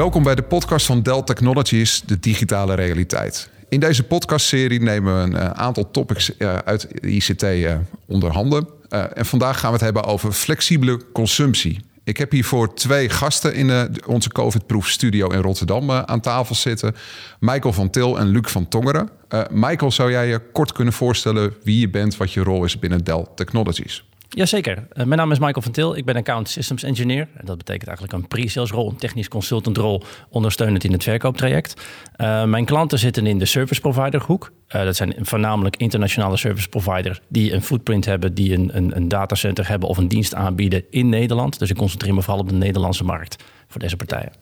Welkom bij de podcast van Dell Technologies, de digitale realiteit. In deze podcastserie nemen we een uh, aantal topics uh, uit ICT uh, onder handen. en vandaag gaan we het hebben over flexibele consumptie. Ik heb hiervoor twee gasten in onze COVID-proof studio in Rotterdam aan tafel zitten. Michael van Til en Luc van Tongeren. Michael, zou jij je kort kunnen voorstellen wie je bent, wat je rol is binnen Dell Technologies? Jazeker. Uh, mijn naam is Michael van Til. Ik ben account systems engineer. En dat betekent eigenlijk een pre-sales rol, een technisch consultant rol, ondersteunend in het verkooptraject. Uh, mijn klanten zitten in de service provider hoek. Uh, dat zijn voornamelijk internationale service providers die een footprint hebben, die een, een, een datacenter hebben of een dienst aanbieden in Nederland. Dus ik concentreer me vooral op de Nederlandse markt voor deze partijen.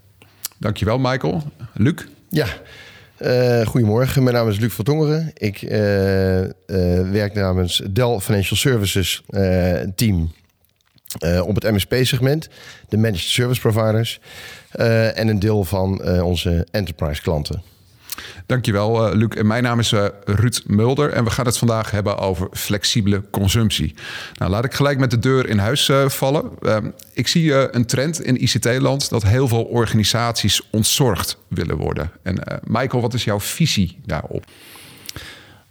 Dankjewel, Michael. Luc? Ja. Uh, goedemorgen, mijn naam is Luc van Tongeren. Ik uh, uh, werk namens Dell Financial Services team op het MSP-segment, de Managed Service Providers en een deel van onze enterprise klanten. Dankjewel, uh, Luc. En mijn naam is uh, Ruud Mulder en we gaan het vandaag hebben over flexibele consumptie. Nou, laat ik gelijk met de deur in huis uh, vallen. Ehm, ik zie een trend in ICT-land dat heel veel organisaties ontzorgd willen worden. En Michael, wat is jouw visie daarop?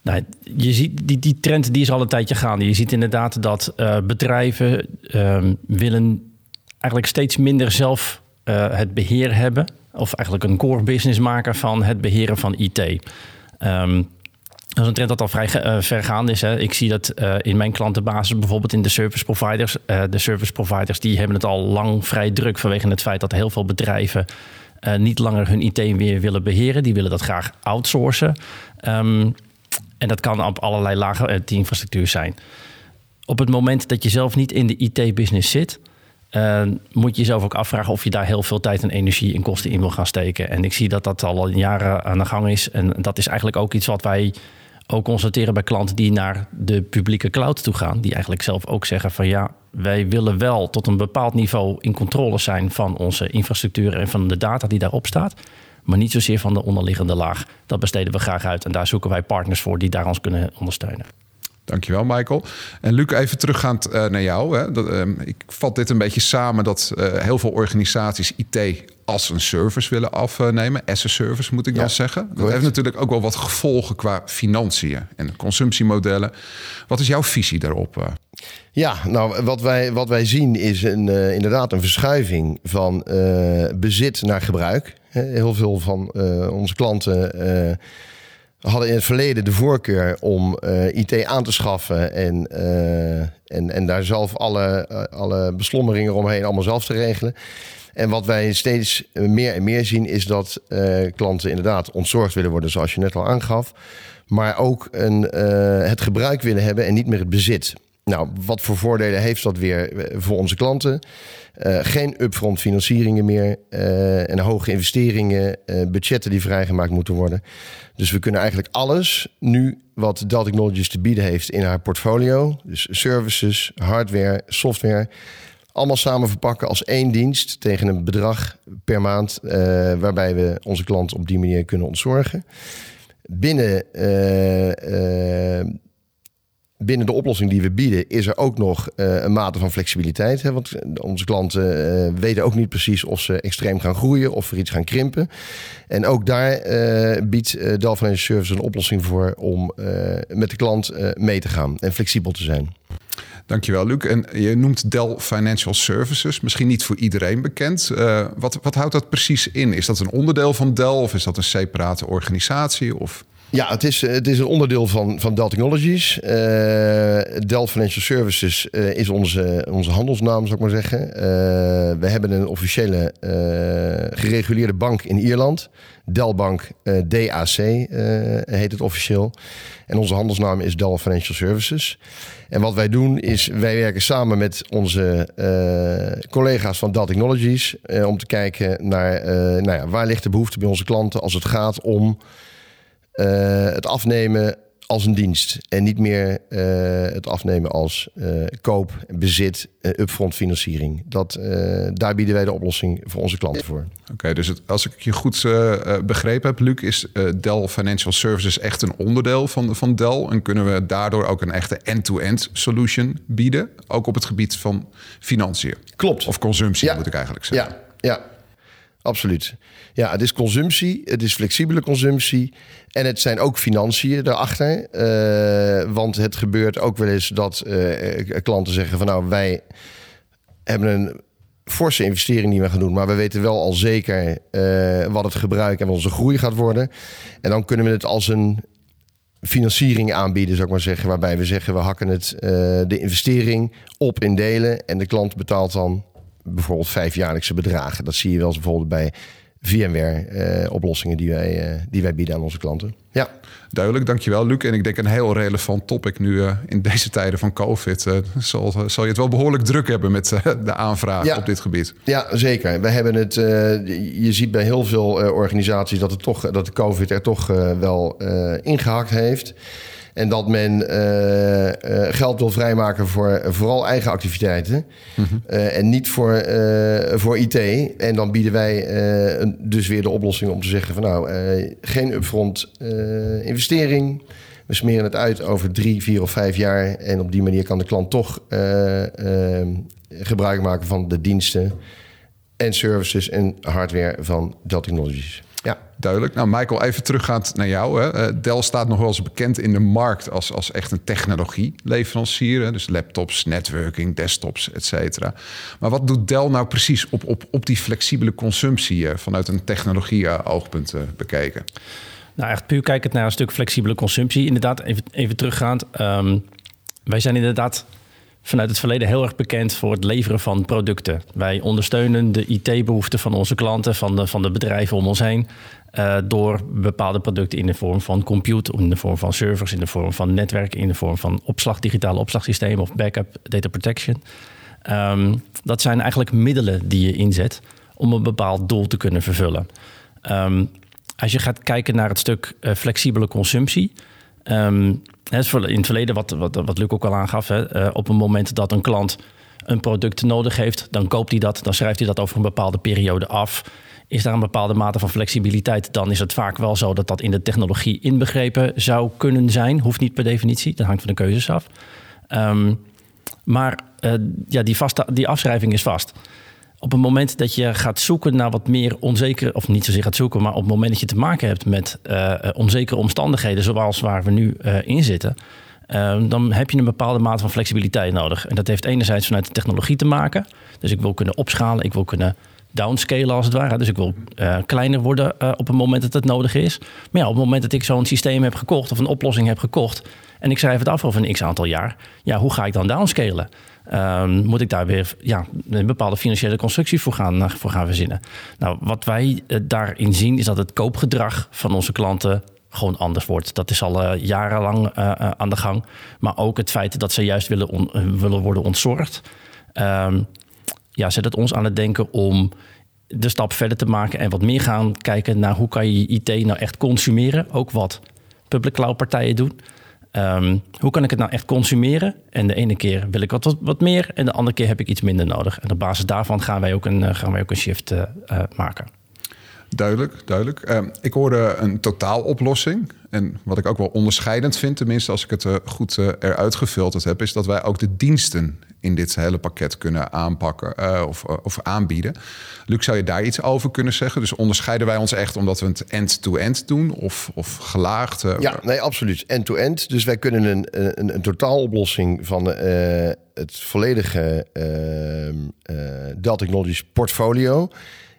Nou, je ziet die, die trend die is al een tijdje gaande. Je ziet inderdaad dat bedrijven ehm, willen eigenlijk steeds minder zelf het beheer hebben of eigenlijk een core business maken van het beheren van IT. Um, dat is een trend dat al vrij uh, is. Hè. Ik zie dat uh, in mijn klantenbasis, bijvoorbeeld in de service providers. Uh, de service providers die hebben het al lang vrij druk vanwege het feit dat heel veel bedrijven niet langer hun IT weer willen beheren. Die willen dat graag outsourcen. Um, en dat kan op allerlei lagen IT-infrastructuur zijn. Op het moment dat je zelf niet in de IT-business zit, uh, moet je jezelf ook afvragen of je daar heel veel tijd en energie en kosten in wil gaan steken. En ik zie dat dat al jaren aan de gang is. En dat is eigenlijk ook iets wat wij ook constateren bij klanten die naar de publieke cloud toe gaan. Die eigenlijk zelf ook zeggen van ja, wij willen wel tot een bepaald niveau in controle zijn van onze infrastructuur en van de data die daarop staat. Maar niet zozeer van de onderliggende laag. Dat besteden we graag uit. En daar zoeken wij partners voor die daar ons kunnen ondersteunen. Dankjewel, Michael. En Luc, even teruggaand uh, naar jou. Hè. Dat, uh, ik vat dit een beetje samen dat uh, heel veel organisaties IT als een service willen afnemen. As a service moet ik ja, dan zeggen. Dat heeft natuurlijk ook wel wat gevolgen qua financiën en consumptiemodellen. Wat is jouw visie daarop? Ja, nou, wat wij, wat wij zien is een, inderdaad een verschuiving van bezit naar gebruik. Heel veel van onze klanten hadden in het verleden de voorkeur om eh, IT aan te schaffen en, uh, en, en daar zelf alle, uh, alle beslommeringen omheen allemaal zelf te regelen. En wat wij steeds meer en meer zien is dat klanten inderdaad ontzorgd willen worden, zoals je net al aangaf. Maar ook een, het gebruik willen hebben en niet meer het bezit. Nou, wat voor voordelen heeft dat weer voor onze klanten? Uh, geen upfront financieringen meer uh, en hoge investeringen, budgetten die vrijgemaakt moeten worden. Dus we kunnen eigenlijk alles nu wat Dell Technologies te bieden heeft in haar portfolio, dus services, hardware, software, allemaal samen verpakken als één dienst tegen een bedrag per maand, waarbij we onze klant op die manier kunnen ontzorgen. Binnen binnen de oplossing die we bieden, is er ook nog uh, een mate van flexibiliteit. Hè? Want onze klanten uh, weten ook niet precies of ze extreem gaan groeien of er iets gaan krimpen. En ook daar uh, biedt Dell Financial Services een oplossing voor om met de klant mee te gaan en flexibel te zijn. Dankjewel, Luc. En je noemt Dell Financial Services, misschien niet voor iedereen bekend. wat, wat houdt dat precies in? Is dat een onderdeel van Dell of is dat een separate organisatie? Of... Ja, het is, het is een onderdeel van, van Dell Technologies. Uh, Dell Financial Services uh, is onze, onze handelsnaam, zou ik maar zeggen. We hebben een officiële gereguleerde bank in Ierland. Dell Bank DAC heet het officieel. En onze handelsnaam is Dell Financial Services. En wat wij doen is, wij werken samen met onze collega's van Dell Technologies... om te kijken naar nou ja, waar ligt de behoefte bij onze klanten als het gaat om... Uh, het afnemen als een dienst en niet meer uh, het afnemen als uh, koop, bezit, upfront financiering. Dat, daar bieden wij de oplossing voor onze klanten voor. Oké, okay, dus het, als ik je goed begrepen heb, Luc, is Dell Financial Services echt een onderdeel van, van Dell en kunnen we daardoor ook een echte end-to-end solution bieden, ook op het gebied van financiën. Klopt. Of consumptie, ja. moet ik eigenlijk zeggen. Ja, ja. Absoluut. Ja, het is consumptie, het is flexibele consumptie en het zijn ook financiën daarachter. Uh, want het gebeurt ook wel eens dat uh, klanten zeggen van nou wij hebben een forse investering die we gaan doen, maar we weten wel al zeker wat het gebruik en onze groei gaat worden. En dan kunnen we het als een financiering aanbieden, zou ik maar zeggen. Waarbij we zeggen, we hakken het, de investering op in delen. En de klant betaalt dan bijvoorbeeld vijfjaarlijkse bedragen. Dat zie je wel eens bijvoorbeeld bij VMware-oplossingen die, wij, uh, die wij bieden aan onze klanten. Ja. Duidelijk, dankjewel Luc. En ik denk een heel relevant topic nu uh, in deze tijden van COVID. Zal, zal je het wel behoorlijk druk hebben met de aanvragen ja. op dit gebied. Ja, zeker. We hebben het, je ziet bij heel veel organisaties dat, het toch, dat de COVID er toch wel ingehakt heeft. En dat men uh, uh, geld wil vrijmaken voor uh, vooral eigen activiteiten. Mm -hmm. en niet voor, voor IT. En dan bieden wij dus weer de oplossing om te zeggen van nou, geen upfront investering. We smeren het uit over drie, vier of vijf jaar. En op die manier kan de klant toch gebruik maken van de diensten en services en hardware van Dell Technologies. Ja. Duidelijk. Nou, Michael, even teruggaand naar jou. Hè. Eh, Dell staat nog wel eens bekend in de markt als, als echt een technologieleverancier. Dus laptops, networking, desktops, et cetera. Maar wat doet Dell nou precies op, op, op die flexibele consumptie eh, vanuit een technologie-oogpunt uh, bekeken? Nou, echt puur kijkend naar een stuk flexibele consumptie. Inderdaad, even, even teruggaand. Um, wij zijn inderdaad vanuit het verleden heel erg bekend voor het leveren van producten. Wij ondersteunen de IT-behoeften van onze klanten, van de, van de bedrijven om ons heen. Uh, door bepaalde producten in de vorm van compute, in de vorm van servers, in de vorm van netwerk, in de vorm van opslag, digitale opslagsystemen of backup data protection. Um, dat zijn eigenlijk middelen die je inzet om een bepaald doel te kunnen vervullen. Um, als je gaat kijken naar het stuk uh, flexibele consumptie. Um, in het verleden, wat, wat, wat Luc ook al aangaf, hè, uh, op een moment dat een klant een product nodig heeft, dan koopt hij dat, dan schrijft hij dat over een bepaalde periode af. Is daar een bepaalde mate van flexibiliteit, dan is het vaak wel zo dat dat in de technologie inbegrepen zou kunnen zijn. Hoeft niet per definitie, dat hangt van de keuzes af. Um, maar uh, ja, die, vaste, die afschrijving is vast. Op het moment dat je gaat zoeken naar wat meer onzeker, of niet zozeer gaat zoeken, maar op het moment dat je te maken hebt met uh, onzekere omstandigheden, zoals waar we nu uh, in zitten, dan heb je een bepaalde mate van flexibiliteit nodig. En dat heeft enerzijds vanuit de technologie te maken. Dus ik wil kunnen opschalen, ik wil kunnen downscalen als het ware. Dus ik wil kleiner worden op het moment dat het nodig is. Maar ja, op het moment dat ik zo'n systeem heb gekocht of een oplossing heb gekocht en ik schrijf het af over een x aantal jaar, ja, hoe ga ik dan downscalen? Um, moet ik daar weer ja, een bepaalde financiële constructie voor gaan, voor gaan verzinnen? Nou, wat wij uh, daarin zien is dat het koopgedrag van onze klanten gewoon anders wordt. Dat is al uh, jarenlang aan de gang. Maar ook het feit dat ze juist willen, willen worden ontzorgd. Um, ja, zet het ons aan het denken om de stap verder te maken en wat meer gaan kijken naar hoe kan je IT nou echt consumeren. Ook wat public cloud partijen doen. Um, hoe kan ik het nou echt consumeren? En de ene keer wil ik wat, wat, meer en de andere keer heb ik iets minder nodig. En op basis daarvan gaan wij ook een, gaan wij ook een shift uh, uh, maken. Duidelijk, duidelijk. Uh, ik hoorde een totaaloplossing. En wat ik ook wel onderscheidend vind, tenminste als ik het uh, goed uh, eruit gefilterd heb, is dat wij ook de diensten in dit hele pakket kunnen aanpakken uh, of, of aanbieden. Luc, zou je daar iets over kunnen zeggen? Dus onderscheiden wij ons echt omdat we het end-to-end -end doen of, of gelaagd? ja, nee, absoluut. End-to-end. -end. Dus wij kunnen een, een, een totaaloplossing van het volledige Dell Technologies portfolio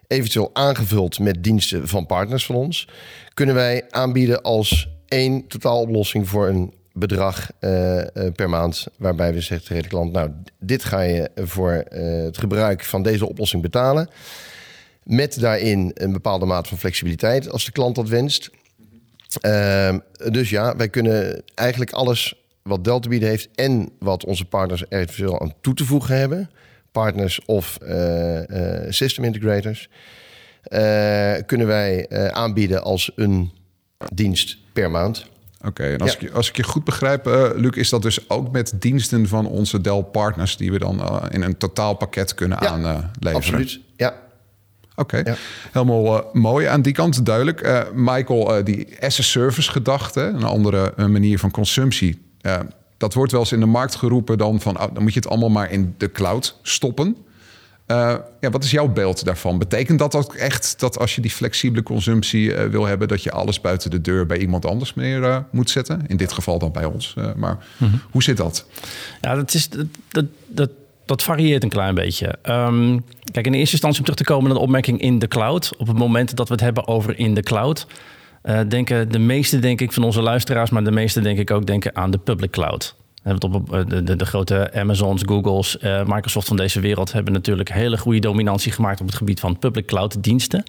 eventueel aangevuld met diensten van partners van ons, kunnen wij aanbieden als één totaaloplossing voor een bedrag uh, uh, per maand. Waarbij we zeggen tegen de klant: Nou, dit ga je voor uh, het gebruik van deze oplossing betalen. Met daarin een bepaalde mate van flexibiliteit als de klant dat wenst. Ehm, dus ja, wij kunnen eigenlijk alles wat Delta bieden heeft en wat onze partners er eventueel aan toe te voegen hebben partners of uh, uh, system integrators, uh, kunnen wij aanbieden als een dienst per maand. Oké, okay, en als, ja. ik, als ik je goed begrijp, Luc, is dat dus ook met diensten van onze Dell partners die we dan in een totaalpakket kunnen ja, aanleveren? Absoluut, ja. Oké, okay. ja. helemaal uh, mooi aan die kant, duidelijk. Michael, die as-a-service gedachte, een andere manier van consumptie dat wordt wel eens in de markt geroepen dan van... Oh, dan moet je het allemaal maar in de cloud stoppen. Uh, ja, wat is jouw beeld daarvan? Betekent dat ook echt dat als je die flexibele consumptie uh, wil hebben, dat je alles buiten de deur bij iemand anders meer uh, moet zetten? In dit geval dan bij ons. maar mm -hmm. hoe zit dat? Ja, dat, is, dat, dat, dat, dat varieert een klein beetje. Um, kijk, in eerste instantie om terug te komen naar de opmerking in de cloud. Op het moment dat we het hebben over in de cloud, denken de meeste, denk ik, van onze luisteraars, maar de meeste, denk ik ook, denken aan de public cloud. Op eh, de, de, de, grote Amazons, Googles, uh, Microsoft van deze wereld hebben natuurlijk hele goede dominantie gemaakt op het gebied van public cloud diensten.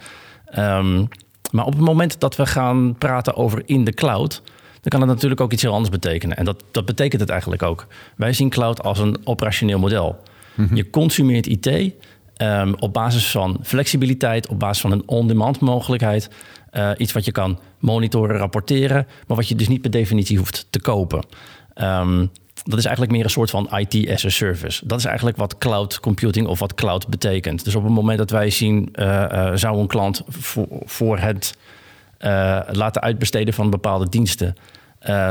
Um, maar op het moment dat we gaan praten over in de cloud, dan kan het natuurlijk ook iets heel anders betekenen. En dat, dat betekent het eigenlijk ook. Wij zien cloud als een operationeel model. Mm -hmm. Je consumeert IT um, op basis van flexibiliteit, op basis van een on-demand mogelijkheid. Uh, iets wat je kan monitoren, rapporteren, maar wat je dus niet per definitie hoeft te kopen. Um, dat is eigenlijk meer een soort van IT as a service. Dat is eigenlijk wat cloud computing of wat cloud betekent. Dus op het moment dat wij zien, uh, uh, zou een klant voor, voor het laten uitbesteden van bepaalde diensten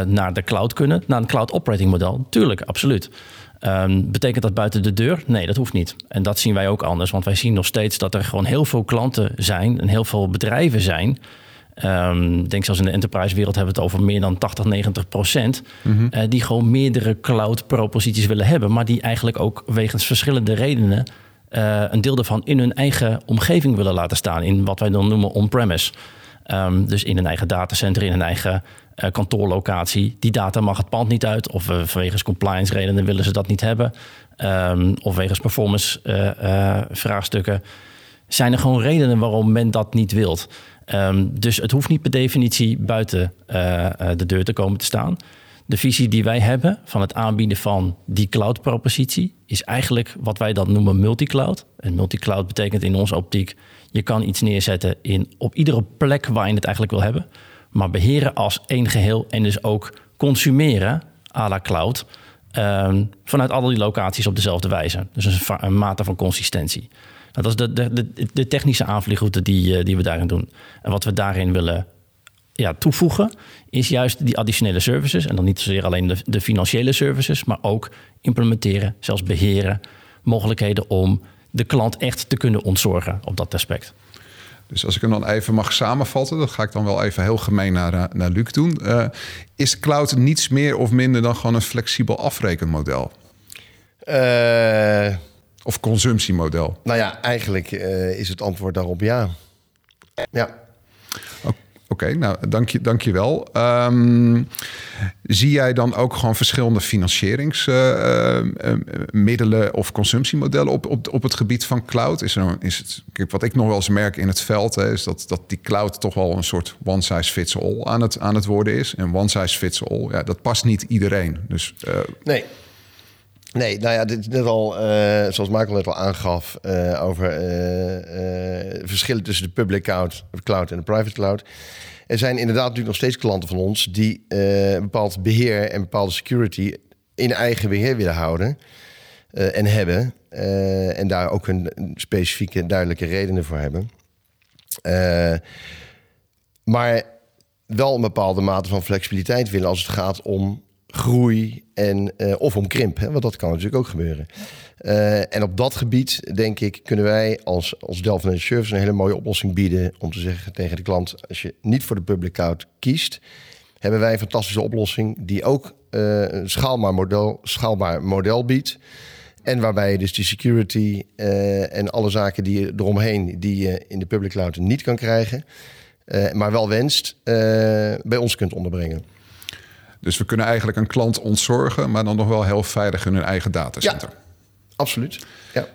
naar de cloud kunnen, naar een cloud operating model? Tuurlijk, absoluut. Um, betekent dat buiten de deur? Nee, dat hoeft niet. En dat zien wij ook anders, want wij zien nog steeds dat er gewoon heel veel klanten zijn en heel veel bedrijven zijn Um, denk zelfs in de enterprise wereld hebben we het over meer dan 80, 90 procent. Mm -hmm. uh, die gewoon meerdere cloud proposities willen hebben. Maar die eigenlijk ook wegens verschillende redenen uh, een deel daarvan in hun eigen omgeving willen laten staan. In wat wij dan noemen on-premise. Um, dus in een eigen datacenter, in een eigen uh, kantoorlocatie. Die data mag het pand niet uit. Of vanwege compliance redenen willen ze dat niet hebben. Um, of wegens performance vraagstukken. Zijn er gewoon redenen waarom men dat niet wilt. Um, dus het hoeft niet per definitie buiten uh, de deur te komen te staan. De visie die wij hebben van het aanbieden van die cloud-propositie is eigenlijk wat wij dan noemen multicloud. En multicloud betekent in onze optiek: je kan iets neerzetten in, op iedere plek waar je het eigenlijk wil hebben, maar beheren als één geheel en dus ook consumeren à la cloud um, vanuit al die locaties op dezelfde wijze. Dus een, een mate van consistentie. Nou, dat is de, de, de, technische aanvliegroute die, eh, die we daarin doen. En wat we daarin willen ja, toevoegen, is juist die additionele services. En dan niet zozeer alleen de, de financiële services, maar ook implementeren, zelfs beheren, mogelijkheden om de klant echt te kunnen ontzorgen op dat aspect. Dus als ik hem dan even mag samenvatten, dat ga ik dan wel even heel gemeen naar, eh, naar Luc doen. Uh, is cloud niets meer of minder dan gewoon een flexibel afrekenmodel? Uh, of consumptiemodel? Nou ja, eigenlijk uh, is het antwoord daarop ja. Ja. Oké, okay, nou dank je, dank je wel. Um, zie jij dan ook gewoon verschillende financieringsmiddelen uh, uh, of consumptiemodellen op, op, op het gebied van cloud? Is er, is het, wat ik nog wel eens merk in het veld, hè, is dat, dat die cloud toch wel een soort one size fits all aan het, aan het worden is. En one size fits all, ja, dat past niet iedereen. Dus, nee. Nee, nou ja, dit is net al, uh, zoals Michael net al aangaf, uh, over uh, verschillen tussen de public cloud, cloud en de private cloud. Er zijn inderdaad natuurlijk nog steeds klanten van ons die een bepaald beheer en bepaalde security in eigen beheer willen houden en hebben. en daar ook een, specifieke, duidelijke redenen voor hebben. maar wel een bepaalde mate van flexibiliteit willen als het gaat om groei en, uh, of om krimp. Hè, want dat kan natuurlijk ook gebeuren. Uh, en op dat gebied, denk ik, kunnen wij als, als Dell Financial Service een hele mooie oplossing bieden. Om te zeggen tegen de klant: als je niet voor de public cloud kiest, hebben wij een fantastische oplossing die ook uh, een schaalbaar model, schaalbaar model biedt. En waarbij je dus die security en alle zaken die eromheen, die je in de public cloud niet kan krijgen, maar wel wenst, bij ons kunt onderbrengen. Dus we kunnen eigenlijk een klant ontzorgen, maar dan nog wel heel veilig in hun eigen datacenter. Ja, absoluut. Ja.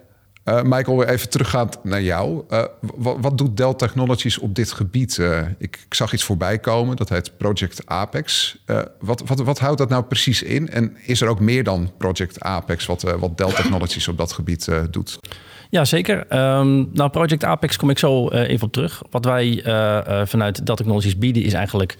Uh, Michael, weer even teruggaand naar jou. Uh, wat, doet Dell Technologies op dit gebied? Uh, ik, ik, zag iets voorbij komen, dat heet Project Apex. wat, wat, wat, houdt dat nou precies in? En is er ook meer dan Project Apex wat, wat Dell Technologies op dat gebied doet? Ja, zeker. Um, nou, Project Apex kom ik zo even op terug. Wat wij vanuit Dell Technologies bieden is eigenlijk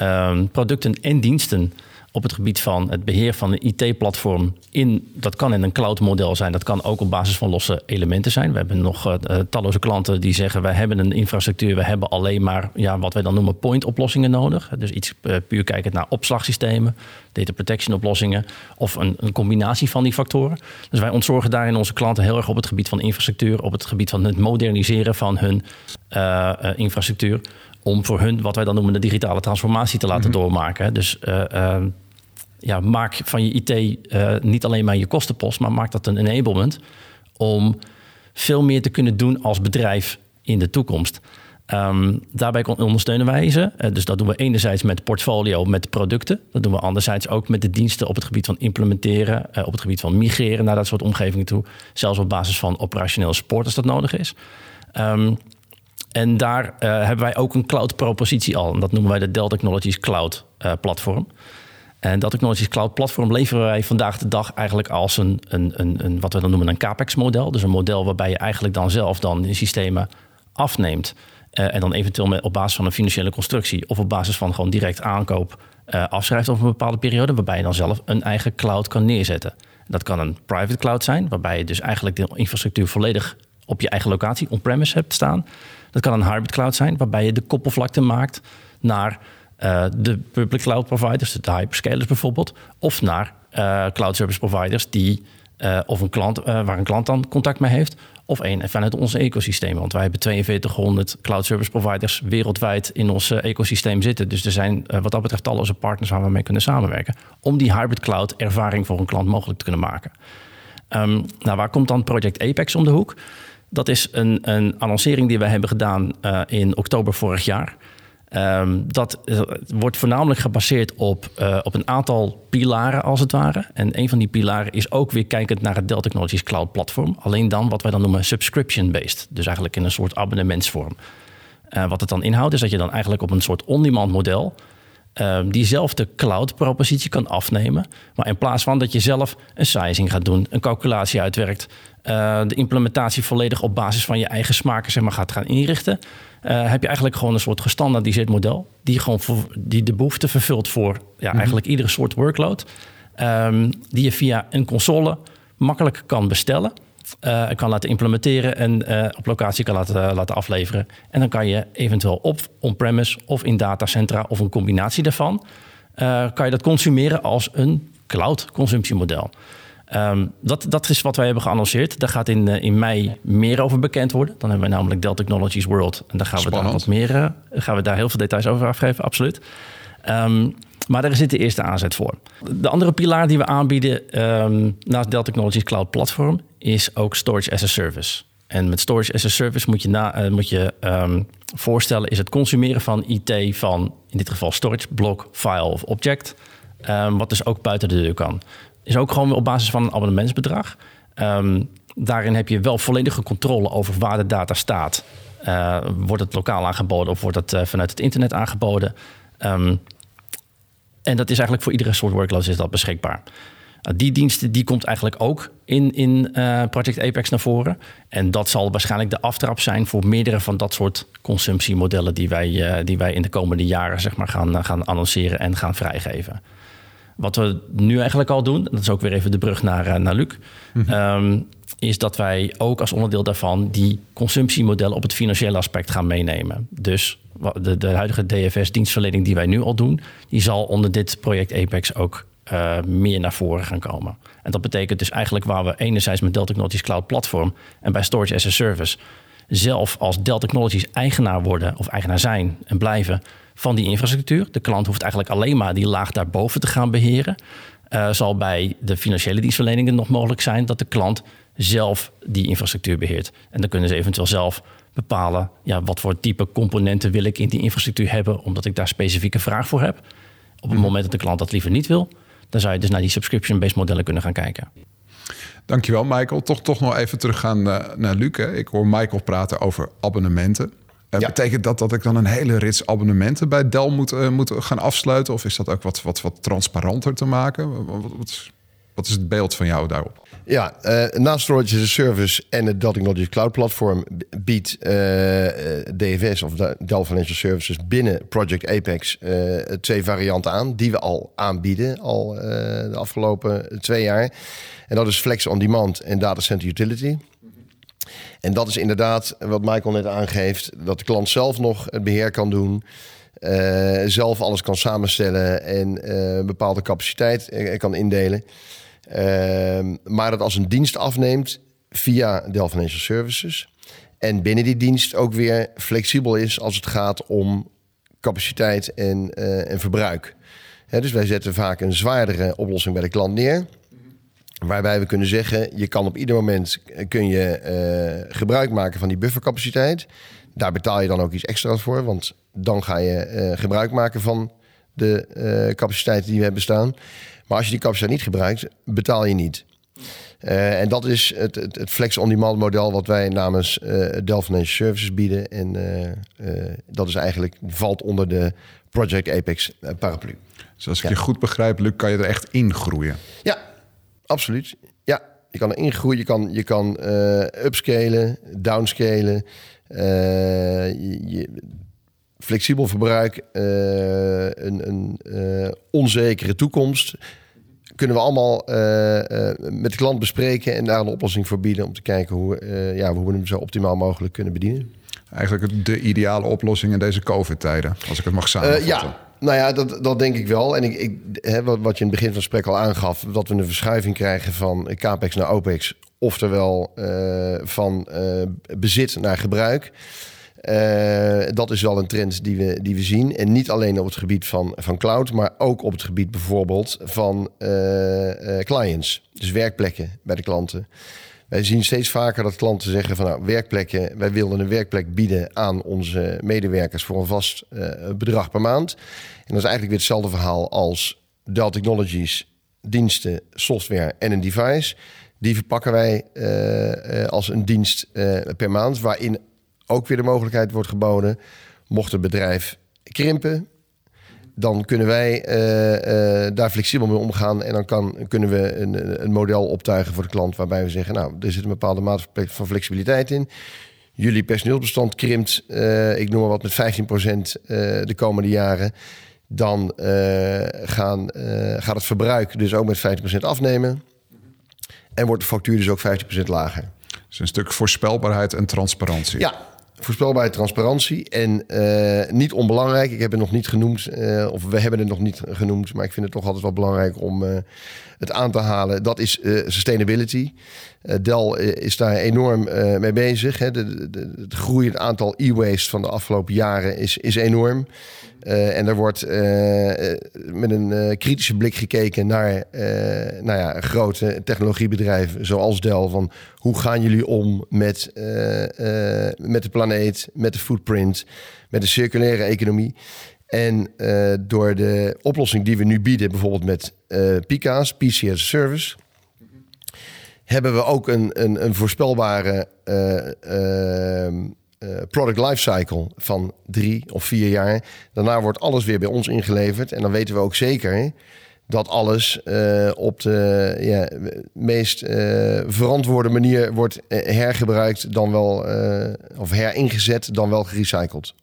um, producten en diensten op het gebied van het beheer van een IT-platform. In, dat kan in een cloud-model zijn, dat kan ook op basis van losse elementen zijn. We hebben nog uh, talloze klanten die zeggen: wij hebben een infrastructuur, we hebben alleen maar ja, wat wij dan noemen point-oplossingen nodig. Dus iets uh, puur kijkend naar opslagsystemen, data protection oplossingen of een, combinatie van die factoren. Dus wij ontzorgen daarin onze klanten heel erg op het gebied van infrastructuur, op het gebied van het moderniseren van hun infrastructuur om voor hun wat wij dan noemen de digitale transformatie te laten mm-hmm. doormaken. Dus uh, uh, ja, maak van je IT uh, niet alleen maar je kostenpost, maar maak dat een enablement om veel meer te kunnen doen als bedrijf in de toekomst. Um, daarbij ondersteunen wij ze. dus dat doen we enerzijds met portfolio, met producten. Dat doen we anderzijds ook met de diensten op het gebied van implementeren, op het gebied van migreren naar dat soort omgevingen toe. Zelfs op basis van operationeel support als dat nodig is. Um, en daar uh, hebben wij ook een cloud propositie al. En dat noemen wij de Dell Technologies Cloud uh, platform. En dat Technologies Cloud platform leveren wij vandaag de dag eigenlijk als een, een, een, een wat we dan noemen een CAPEX model. Dus een model waarbij je eigenlijk dan zelf dan die systemen afneemt. Uh, en dan eventueel met, op basis van een financiële constructie of op basis van gewoon direct aankoop afschrijft over een bepaalde periode. Waarbij je dan zelf een eigen cloud kan neerzetten. Dat kan een private cloud zijn, waarbij je dus eigenlijk de infrastructuur volledig op je eigen locatie on-premise hebt staan. Dat kan een hybrid cloud zijn, waarbij je de koppelvlakte maakt naar uh, de public cloud providers, de hyperscalers bijvoorbeeld, of naar uh, cloud service providers die uh, of een klant, waar een klant dan contact mee heeft, of een vanuit onze ecosysteem. Want wij hebben 4200 cloud service providers wereldwijd in ons ecosysteem zitten. Dus er zijn wat dat betreft talloze partners waar we mee kunnen samenwerken. Om die hybrid cloud ervaring voor een klant mogelijk te kunnen maken. Um, nou, waar komt dan Project Apex om de hoek? Dat is een, een annoncering die wij hebben gedaan uh, in oktober vorig jaar. Um, dat uh, wordt voornamelijk gebaseerd op, uh, op een aantal pilaren, als het ware. En een van die pilaren is ook weer kijkend naar het Dell Technologies Cloud Platform. Alleen dan wat wij dan noemen subscription-based. Dus eigenlijk in een soort abonnementsvorm. wat het dan inhoudt, is dat je dan eigenlijk op een soort on-demand model um, diezelfde cloud-propositie kan afnemen. Maar in plaats van dat je zelf een sizing gaat doen, een calculatie uitwerkt, uh, de implementatie volledig op basis van je eigen smaken zeg maar, gaat gaan inrichten, uh, heb je eigenlijk gewoon een soort gestandaardiseerd model die gewoon voor, die de behoefte vervult voor ja, mhm. eigenlijk iedere soort workload. Um, die je via een console makkelijk kan bestellen. Uh, kan laten implementeren en uh, op locatie kan laten, uh, laten afleveren. En dan kan je eventueel op on-premise of in datacentra of een combinatie daarvan, kan je dat consumeren als een cloud consumptiemodel. Um, dat, dat is wat wij hebben geannonceerd. Daar gaat in, in mei meer over bekend worden. Dan hebben we namelijk Dell Technologies World. En daar gaan we daar wat meer. gaan we daar heel veel details over afgeven, absoluut. Um, maar daar zit de eerste aanzet voor. De andere pilaar die we aanbieden um, naast Dell Technologies Cloud Platform is ook Storage as a Service. En met Storage as a Service moet je, na, uh, moet je um, voorstellen is het consumeren van IT van in dit geval storage, block, file of object. Um, wat dus ook buiten de deur kan. Is ook gewoon op basis van een abonnementsbedrag. daarin heb je wel volledige controle over waar de data staat. Uh, wordt het lokaal aangeboden of wordt het uh, vanuit het internet aangeboden? Um, en dat is eigenlijk voor iedere soort workloads is dat beschikbaar. Nou, die diensten die komt eigenlijk ook in, in uh, Project Apex naar voren. En dat zal waarschijnlijk de aftrap zijn voor meerdere van dat soort consumptiemodellen die wij, uh, die wij in de komende jaren zeg maar, gaan, uh, gaan annonceren en gaan vrijgeven. Wat we nu eigenlijk al doen, dat is ook weer even de brug naar, naar Luc, mm-hmm. um, is dat wij ook als onderdeel daarvan die consumptiemodellen op het financiële aspect gaan meenemen. Dus de, de huidige DFS-dienstverlening die wij nu al doen, die zal onder dit project Apex ook uh, meer naar voren gaan komen. En dat betekent dus eigenlijk waar we enerzijds met Dell Technologies Cloud Platform en bij Storage as a Service zelf als Dell Technologies eigenaar worden of eigenaar zijn en blijven van die infrastructuur. De klant hoeft eigenlijk alleen maar die laag daarboven te gaan beheren. Uh, zal bij de financiële dienstverleningen nog mogelijk zijn dat de klant zelf die infrastructuur beheert. En dan kunnen ze eventueel zelf bepalen ja, wat voor type componenten wil ik in die infrastructuur hebben, omdat ik daar specifieke vraag voor heb. Op het mhm. moment dat de klant dat liever niet wil, dan zou je dus naar die subscription-based modellen kunnen gaan kijken. Dankjewel, Michael. Toch, toch nog even teruggaan naar, eh, naar Luc. Ik hoor Michael praten over abonnementen. Uh, Betekent dat dat ik dan een hele rits abonnementen bij Dell moet, uh, moet gaan afsluiten? Of is dat ook wat, wat, wat transparanter te maken? Wat, wat, Wat is het beeld van jou daarop? Ja, uh, naast Storage as a Service en het Dell Technologies Cloud Platform biedt uh, DFS of Dell Financial Services binnen Project Apex twee varianten aan die we al aanbieden al de afgelopen twee jaar. En dat is Flex on Demand en Data Center Utility. En dat is inderdaad wat Michael net aangeeft, dat de klant zelf nog het beheer kan doen. Zelf alles kan samenstellen en bepaalde capaciteit kan indelen. Uh, maar dat als een dienst afneemt via Dell Financial Services. En binnen die dienst ook weer flexibel is als het gaat om capaciteit en, en verbruik. dus wij zetten vaak een zwaardere oplossing bij de klant neer. Waarbij we kunnen zeggen, je kan op ieder moment kun je, uh, gebruik maken van die buffercapaciteit. Daar betaal je dan ook iets extra's voor, want dan ga je uh, gebruik maken van de capaciteiten die we hebben staan. Maar als je die capaciteit niet gebruikt, betaal je niet. en dat is het, het, het flex-on-demand model wat wij namens Dell Financial Services bieden. En dat is eigenlijk, valt onder de Project Apex paraplu. Dus als ik je goed begrijp, Luc, kan je er echt in groeien? Ja, absoluut. Ja, je kan erin groeien, je kan, je kan uh, upscalen, downscalen. Uh, je, flexibel verbruik, uh, een, een onzekere toekomst. Kunnen we allemaal met de klant bespreken en daar een oplossing voor bieden om te kijken hoe, ja, hoe we hem zo optimaal mogelijk kunnen bedienen. Eigenlijk de ideale oplossing in deze COVID-tijden, als ik het mag samenvatten. ja, nou ja, dat, dat denk ik wel. En ik, ik, hè, wat, wat je in het begin van het gesprek al aangaf, dat we een verschuiving krijgen van capex naar opex, oftewel uh, van uh, bezit naar gebruik. Uh, dat is wel een trend die we, die we zien. En niet alleen op het gebied van, van cloud, maar ook op het gebied bijvoorbeeld van clients. Dus werkplekken bij de klanten. Wij zien steeds vaker dat klanten zeggen van nou, werkplekken, wij wilden een werkplek bieden aan onze medewerkers voor een vast bedrag per maand. En dat is eigenlijk weer hetzelfde verhaal als Dell Technologies, diensten, software en een device. Die verpakken wij als een dienst per maand, waarin ook weer de mogelijkheid wordt geboden, mocht het bedrijf krimpen, dan kunnen wij uh, uh, daar flexibel mee omgaan. En dan kan, kunnen we een, een, model optuigen voor de klant waarbij we zeggen, nou, er zit een bepaalde mate van flexibiliteit in. Jullie personeelsbestand krimpt, uh, ik noem maar wat, met 15% de komende jaren. Dan gaan, gaat het verbruik dus ook met 15% afnemen. En wordt de factuur dus ook 15% lager. Dus een stuk voorspelbaarheid en transparantie. Ja, voorspelbare transparantie. En uh, niet onbelangrijk, ik heb het nog niet genoemd, uh, of we hebben het nog niet genoemd, maar ik vind het toch altijd wel belangrijk om uh, het aan te halen. Dat is sustainability. Dell is daar enorm mee bezig. Hè. De, het groeiend aantal e-waste van de afgelopen jaren is, is enorm. Uh, en er wordt uh, met een uh, kritische blik gekeken naar nou ja, grote technologiebedrijven zoals Dell. Van hoe gaan jullie om met, met de planeet, met de footprint, met de circulaire economie? En door de oplossing die we nu bieden, bijvoorbeeld met PICA's, PC as a Service, hebben we ook een, een, een voorspelbare uh, product lifecycle van drie of vier jaar. Daarna wordt alles weer bij ons ingeleverd. En dan weten we ook zeker dat alles uh, op de ja, meest uh, verantwoorde manier wordt hergebruikt, dan wel, of heringezet, dan wel gerecycled.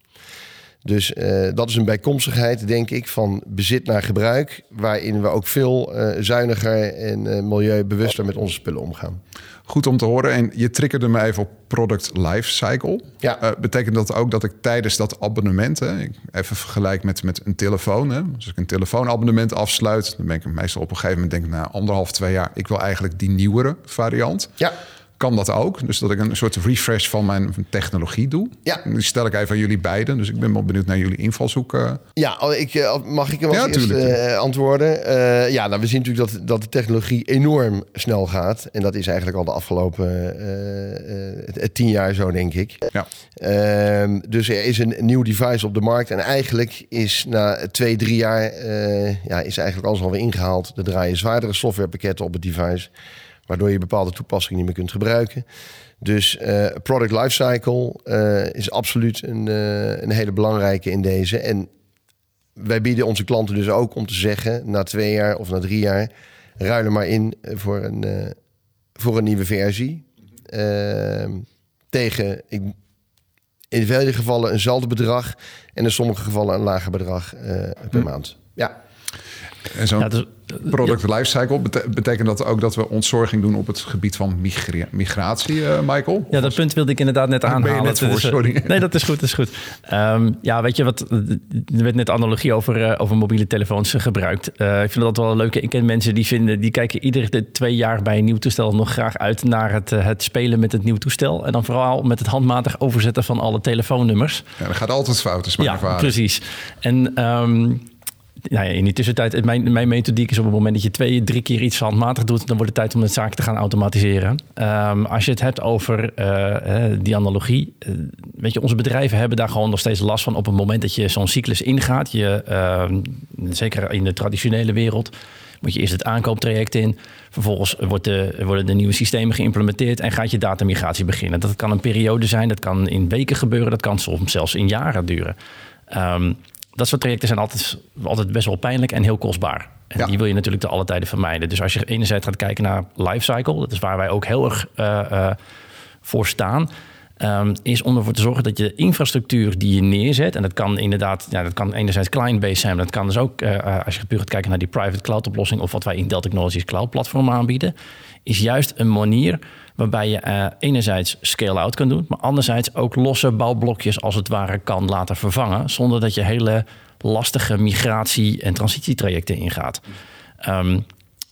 Dus dat is een bijkomstigheid, denk ik, van bezit naar gebruik, waarin we ook veel zuiniger en milieubewuster met onze spullen omgaan. Goed om te horen. En je triggerde me even op product life cycle. Ja. Betekent dat ook dat ik tijdens dat abonnement, hè, even vergelijk met, met een telefoon. Hè, als ik een telefoonabonnement afsluit, dan ben ik meestal op een gegeven moment denk ik na anderhalf, twee jaar, ik wil eigenlijk die nieuwere variant. Ja kan dat ook. Dus dat ik een soort refresh van mijn technologie doe. Ja. Die stel ik even aan jullie beiden. Dus ik ben wel benieuwd naar jullie invalshoek. Ja, oh, ik, eh, mag ik hem als ja, eerste uh, antwoorden? Uh, ja, nou, we zien natuurlijk dat, dat de technologie enorm snel gaat. En dat is eigenlijk al de afgelopen uh, tien jaar zo, denk ik. Ja. Ehm, dus er is een nieuw device op de markt. En eigenlijk is na twee, drie jaar... ja, is eigenlijk alles alweer ingehaald. Er draaien zwaardere softwarepakketten op het device waardoor je bepaalde toepassingen niet meer kunt gebruiken. Dus uh, product lifecycle uh, is absoluut een, uh, een hele belangrijke in deze. En wij bieden onze klanten dus ook om te zeggen, na twee jaar of na drie jaar, ruil er maar in voor een, eh, voor een nieuwe versie. Ehm, tegen ik, in vele gevallen eenzelfde bedrag en in sommige gevallen een lager bedrag eh, per maand. Ja. En zo'n Ja, dus- product lifecycle bete- betekent dat ook dat we ontzorging doen op het gebied van migra- migratie, eh, Michael? Ja, dat punt wilde ik inderdaad net ben je aanhalen. net voor, eh, sorry. Nee, dat is goed, dat is goed. Ehm, ja, weet je wat, er werd net analogie over, eh, over mobiele telefoons eh, gebruikt. Eh, ik vind dat wel een leuke. Ik ken mensen die vinden, die kijken iedere twee jaar bij een nieuw toestel nog graag uit naar het, eh, het spelen met het nieuw toestel. En dan vooral met het handmatig overzetten van alle telefoonnummers. Ja, dat gaat altijd fout, is mijn Ja, ervaring. precies. En ehm, nou ja, in die tussentijd, mijn, mijn methodiek is op het moment dat je twee, drie keer iets handmatig doet, dan wordt het tijd om het zaak te gaan automatiseren. Ehm, als je het hebt over eh, die analogie, eh, weet je, onze bedrijven hebben daar gewoon nog steeds last van op het moment dat je zo'n cyclus ingaat. Je, ehm, zeker in de traditionele wereld. Moet je eerst het aankooptraject in. Vervolgens wordt de, worden de nieuwe systemen geïmplementeerd en gaat je datamigratie beginnen. Dat kan een periode zijn, dat kan in weken gebeuren, dat kan soms zelfs in jaren duren. Ehm, dat soort trajecten zijn altijd, altijd best wel pijnlijk en heel kostbaar. En Ja. die wil je natuurlijk te alle tijden vermijden. Dus als je enerzijds gaat kijken naar lifecycle, dat is waar wij ook heel erg eh, eh, voor staan. ehm, is om ervoor te zorgen dat je de infrastructuur die je neerzet, en dat kan inderdaad, ja, dat kan enerzijds client-based zijn, maar dat kan dus ook, eh, als je puur gaat kijken naar die private cloud oplossing of wat wij in Dell Technologies Cloud Platform aanbieden, is juist een manier waarbij je eh, enerzijds scale-out kan doen, maar anderzijds ook losse bouwblokjes als het ware kan laten vervangen, zonder dat je hele lastige migratie- en transitietrajecten ingaat. Ehm,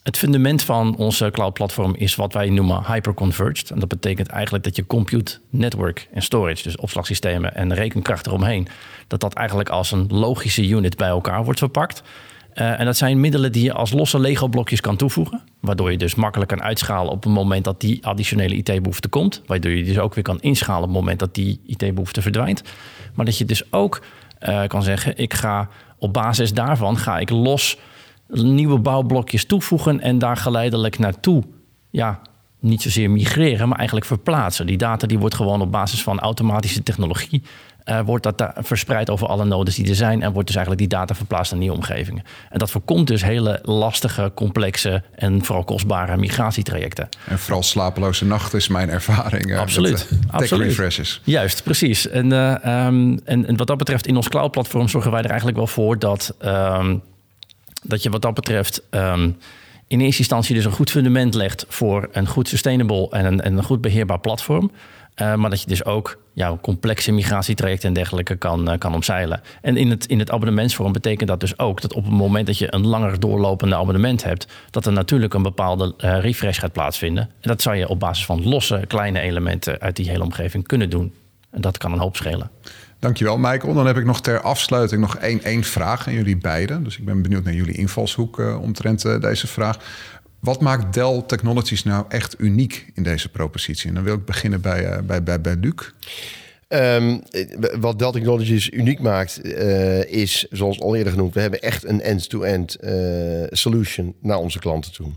het fundament van onze cloud-platform is wat wij noemen hyperconverged. En dat betekent eigenlijk dat je compute, network en storage, dus opslagsystemen en rekenkracht eromheen, dat dat eigenlijk als een logische unit bij elkaar wordt verpakt. Eh, en dat zijn middelen die je als losse Lego-blokjes kan toevoegen. Waardoor je dus makkelijk kan uitschalen op het moment dat die additionele IT-behoefte komt. Waardoor je dus ook weer kan inschalen op het moment dat die IT-behoefte verdwijnt. Maar dat je dus ook eh, kan zeggen, ik ga op basis daarvan ga ik los nieuwe bouwblokjes toevoegen en daar geleidelijk naartoe. Ja, niet zozeer migreren, maar eigenlijk verplaatsen. Die data die wordt gewoon op basis van automatische technologie eh, wordt dat verspreid over alle nodes die er zijn en wordt dus eigenlijk die data verplaatst naar nieuwe omgevingen. En dat voorkomt dus hele lastige, complexe en vooral kostbare migratietrajecten. En vooral slapeloze nachten is mijn ervaring. eh, Absoluut, met, eh, absoluut. refreshes. Juist, precies. En, eh, ehm, en, en wat dat betreft, in ons cloud-platform zorgen wij er eigenlijk wel voor dat, ehm, dat je wat dat betreft ehm, in eerste instantie dus een goed fundament legt voor een goed sustainable en een, en een goed beheerbaar platform. Eh, maar dat je dus ook jouw complexe migratietrajecten en dergelijke kan, eh, kan omzeilen. En in het, in het abonnementsvorm betekent dat dus ook dat op het moment dat je een langer doorlopende abonnement hebt, dat er natuurlijk een bepaalde eh, refresh gaat plaatsvinden. En dat zou je op basis van losse kleine elementen uit die hele omgeving kunnen doen. En dat kan een hoop schelen. Dankjewel, Michael. Dan heb ik nog ter afsluiting nog één, één vraag aan jullie beiden. Dus ik ben benieuwd naar jullie invalshoek omtrent deze vraag. Wat maakt Dell Technologies nou echt uniek in deze propositie? En dan wil ik beginnen bij, eh, bij, bij, bij Luc. Ehm, wat Dell Technologies uniek maakt, eh, is, zoals al eerder genoemd, we hebben echt een end-to-end eh, solution naar onze klanten toe.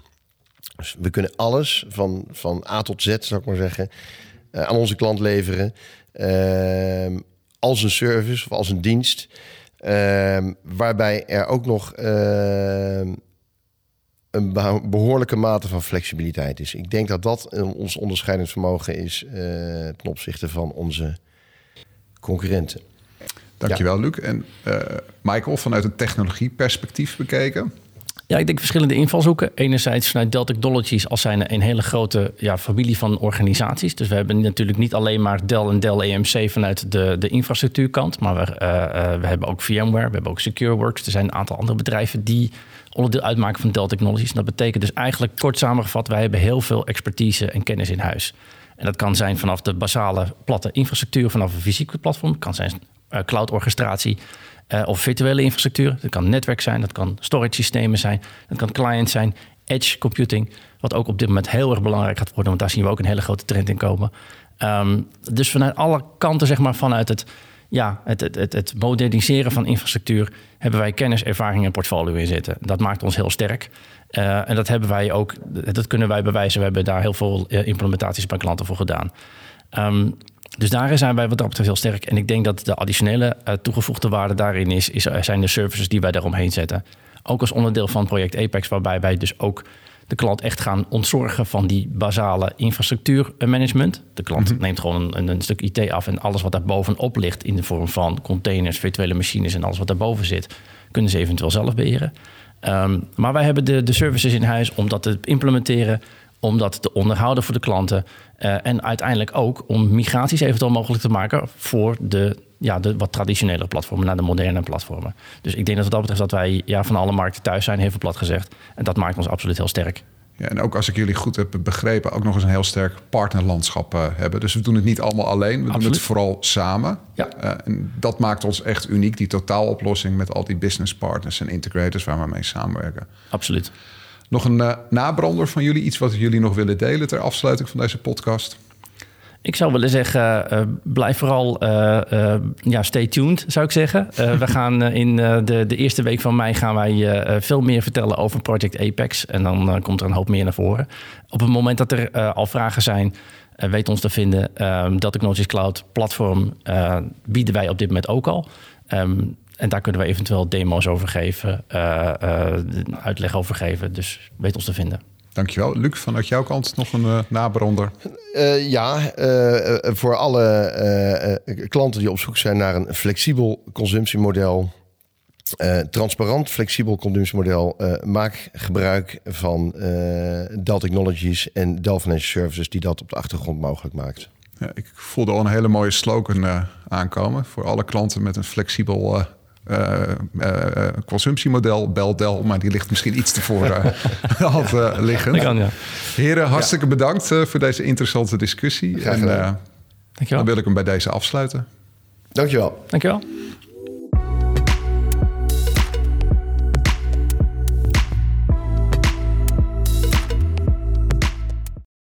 Dus we kunnen alles van, van A tot Z, zou ik maar zeggen, aan onze klant leveren. Ehm, als een service of als een dienst. Ehm, waarbij er ook nog een beho- behoorlijke mate van flexibiliteit is. Ik denk dat dat eh, ons onderscheidend vermogen is eh, ten opzichte van onze concurrenten. Dankjewel, Luc. En eh, Michael, vanuit een technologieperspectief bekeken. Ja, ik denk verschillende invalshoeken. Enerzijds vanuit Dell Technologies als zijn een hele grote ja, familie van organisaties. Dus we hebben natuurlijk niet alleen maar Dell en Dell EMC vanuit de, de infrastructuurkant. Maar we, eh, eh, we hebben ook VMware, we hebben ook SecureWorks. Er zijn een aantal andere bedrijven die onderdeel uitmaken van Dell Technologies. Dat betekent dus eigenlijk kort samengevat, wij hebben heel veel expertise en kennis in huis. En dat kan zijn vanaf de basale platte infrastructuur, vanaf een fysieke platform. Het kan zijn eh, cloud orchestratie. Eh, of virtuele infrastructuur. Dat kan netwerk zijn, dat kan storage systemen zijn, dat kan client zijn, edge computing, wat ook op dit moment heel erg belangrijk gaat worden, want daar zien we ook een hele grote trend in komen. Ehm, dus vanuit alle kanten, zeg maar, vanuit het, ja, het, het, het, moderniseren van infrastructuur, hebben wij kennis, ervaring en portfolio in zitten. Dat maakt ons heel sterk. Eh, en dat hebben wij ook, dat kunnen wij bewijzen. We hebben daar heel veel eh, implementaties bij klanten voor gedaan. Ehm, dus daarin zijn wij wat dat betreft heel sterk. En ik denk dat de additionele eh, toegevoegde waarde daarin is, is, zijn de services die wij daaromheen zetten. Ook als onderdeel van project Apex, waarbij wij dus ook de klant echt gaan ontzorgen van die basale infrastructuurmanagement. De klant Mhm. neemt gewoon een, een stuk IT af en alles wat daar bovenop ligt in de vorm van containers, virtuele machines en alles wat daarboven zit, kunnen ze eventueel zelf beheren. Ehm, maar wij hebben de, de services in huis om dat te implementeren, om dat te onderhouden voor de klanten. eh, en uiteindelijk ook om migraties eventueel mogelijk te maken voor de, ja, de wat traditionele platformen naar de moderne platformen. Dus ik denk dat wat dat betreft dat wij ja, van alle markten thuis zijn, heel veel plat gezegd. En dat maakt ons absoluut heel sterk. Ja, en ook als ik jullie goed heb begrepen, ook nog eens een heel sterk partnerlandschap eh, hebben. Dus we doen het niet allemaal alleen, we doen het vooral samen. Ja. Eh, en dat maakt ons echt uniek, die totaaloplossing met al die business partners en integrators waar we mee samenwerken. Absoluut. Nog een eh, nabrander van jullie, iets wat jullie nog willen delen ter afsluiting van deze podcast? Ik zou willen zeggen, eh, blijf vooral eh, ja, stay tuned, zou ik zeggen. We gaan in de, de eerste week van mei gaan wij veel meer vertellen over Project Apex. En dan komt er een hoop meer naar voren. Op het moment dat er al vragen zijn, weet ons te vinden. Delta Technologies Cloud platform bieden wij op dit moment ook al. Ehm, en daar kunnen we eventueel demo's over geven, eh, eh, uitleg over geven. Dus weet ons te vinden. Dankjewel. Luc, vanuit jouw kant nog een eh, nabrander. Eh, ja, voor alle eh, eh, klanten die op zoek zijn naar een flexibel consumptiemodel, eh, transparant flexibel consumptiemodel, eh, maak gebruik van eh Dell Technologies en Dell Financial Services die dat op de achtergrond mogelijk maakt. Ja, ik voelde al een hele mooie slogan aankomen. Voor alle klanten met een flexibel consumptiemodel, bel Dell. Maar die ligt misschien iets te voor uh, eh, liggend. Dat kan, ja. Heren, hartstikke bedankt eh, voor deze interessante discussie. Graag En eh, Dankjewel. dan wil ik hem bij deze afsluiten. Dankjewel. Dankjewel.